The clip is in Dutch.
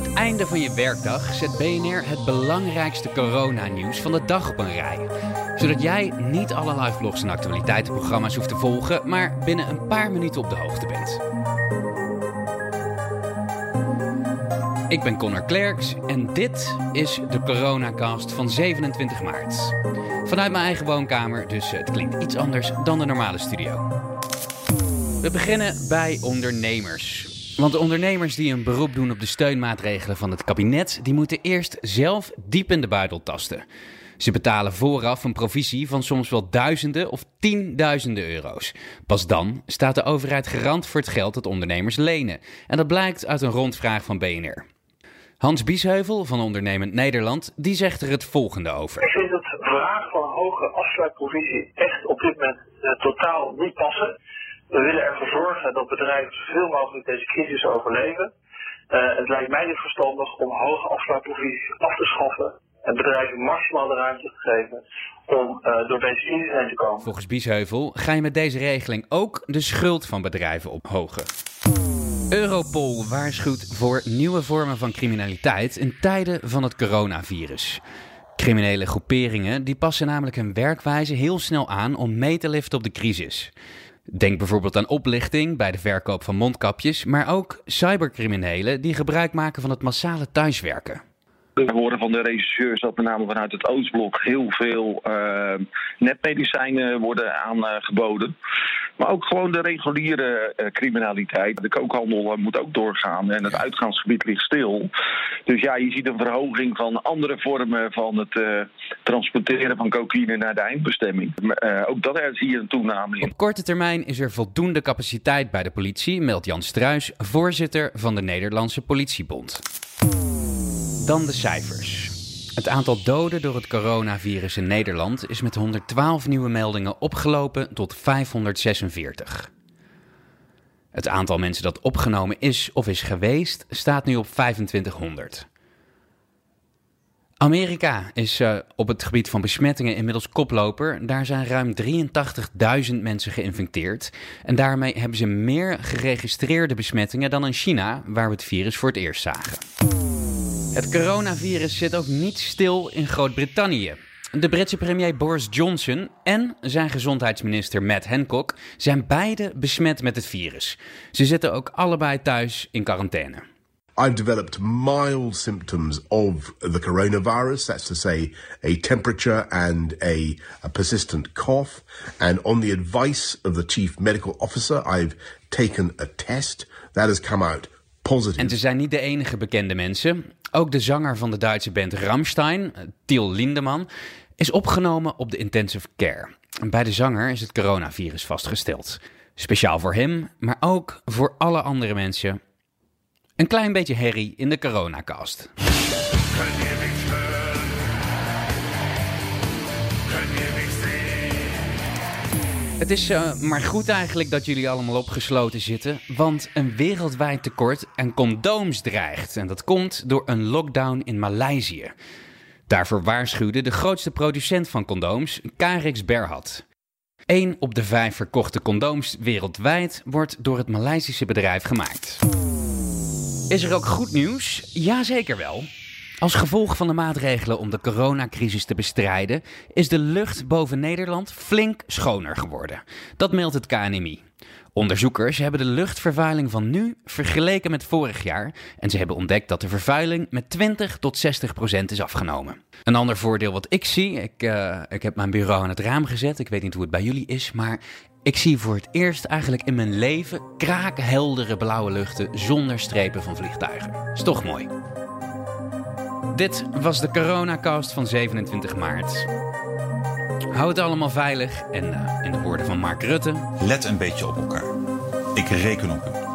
het einde van je werkdag zet BNR het belangrijkste coronanieuws van de dag op een rij. Zodat jij niet alle live vlogs en actualiteitenprogramma's hoeft te volgen, maar binnen een paar minuten op de hoogte bent. Ik ben Connor Klerks en dit is de Coronacast van 27 maart. Vanuit mijn eigen woonkamer, dus het klinkt iets anders dan de normale studio. We beginnen bij ondernemers. Want de ondernemers die een beroep doen op de steunmaatregelen van het kabinet, die moeten eerst zelf diep in de buidel tasten. Ze betalen vooraf een provisie van soms wel duizenden of tienduizenden euro's. Pas dan staat de overheid garant voor het geld dat ondernemers lenen. En dat blijkt uit een rondvraag van BNR. Hans Biesheuvel van Ondernemend Nederland, die zegt er het volgende over. Ik vind het vraag van een hoge afsluitprovisie echt op dit moment uh, totaal niet passen. We willen ervoor zorgen dat bedrijven zoveel mogelijk deze crisis overleven. Uh, het lijkt mij niet verstandig om hoge afsluitprovisies af te schaffen en bedrijven maximaal de ruimte te geven om uh, door deze crisis heen te komen. Volgens Biesheuvel ga je met deze regeling ook de schuld van bedrijven ophogen. Europol waarschuwt voor nieuwe vormen van criminaliteit in tijden van het coronavirus. Criminele groeperingen die passen namelijk hun werkwijze heel snel aan om mee te liften op de crisis. Denk bijvoorbeeld aan oplichting bij de verkoop van mondkapjes, maar ook cybercriminelen die gebruik maken van het massale thuiswerken. We horen van de regisseurs dat met name vanuit het Oostblok heel veel uh, netmedicijnen worden aangeboden. Maar ook gewoon de reguliere uh, criminaliteit. De kookhandel moet ook doorgaan en het uitgaansgebied ligt stil. Dus ja, je ziet een verhoging van andere vormen van het transporteren van cocaïne naar de eindbestemming. ook dat er zie je een toename in. Op korte termijn is er voldoende capaciteit bij de politie, meldt Jan Struis, voorzitter van de Nederlandse Politiebond. Dan de cijfers. Het aantal doden door het coronavirus in Nederland is met 112 nieuwe meldingen opgelopen tot 546. Het aantal mensen dat opgenomen is of is geweest staat nu op 2500. Amerika is uh, op het gebied van besmettingen inmiddels koploper. Daar zijn ruim 83.000 mensen geïnfecteerd. En daarmee hebben ze meer geregistreerde besmettingen dan in China, waar we het virus voor het eerst zagen. Het coronavirus zit ook niet stil in Groot-Brittannië. De Britse premier Boris Johnson en zijn gezondheidsminister Matt Hancock zijn beide besmet met het virus. Ze zitten ook allebei thuis in quarantaine. I've developed mild symptoms of the coronavirus. That's to say, a temperature and a, a, persistent cough. And on the advice of the chief medical officer, I've taken a test that has come out En ze zijn niet de enige bekende mensen. Ook de zanger van de Duitse band Ramstein, Till Lindemann, is opgenomen op de intensive care. Bij de zanger is het coronavirus vastgesteld. Speciaal voor hem, maar ook voor alle andere mensen. Een klein beetje herrie in de coronacast. Het is uh, maar goed eigenlijk dat jullie allemaal opgesloten zitten, want een wereldwijd tekort aan condooms dreigt. En dat komt door een lockdown in Maleisië. Daarvoor waarschuwde de grootste producent van condooms, Carex Berhad. Eén op de vijf verkochte condooms wereldwijd wordt door het Maleisische bedrijf gemaakt. Is er ook goed nieuws? Jazeker wel. Als gevolg van de maatregelen om de coronacrisis te bestrijden, is de lucht boven Nederland flink schoner geworden. Dat meldt het KNMI. Onderzoekers hebben de luchtvervuiling van nu vergeleken met vorig jaar en ze hebben ontdekt dat de vervuiling met 20 tot 60 procent is afgenomen. Een ander voordeel wat ik zie, ik, uh, ik heb mijn bureau aan het raam gezet, ik weet niet hoe het bij jullie is, maar ik zie voor het eerst eigenlijk in mijn leven kraakheldere blauwe luchten zonder strepen van vliegtuigen. Is toch mooi. Dit was de coronacast van 27 maart. Hou het allemaal veilig en uh, in de woorden van Mark Rutte... Let een beetje op elkaar. Ik reken op u.